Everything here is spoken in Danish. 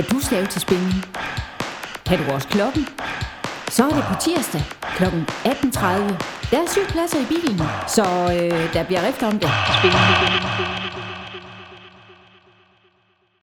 Kan du stave til spænding? Kan du også klokken? Så er det på tirsdag kl. 18.30. Der er syv pladser i bilen, så øh, der bliver rift om det. Spænding, spænding, spænding.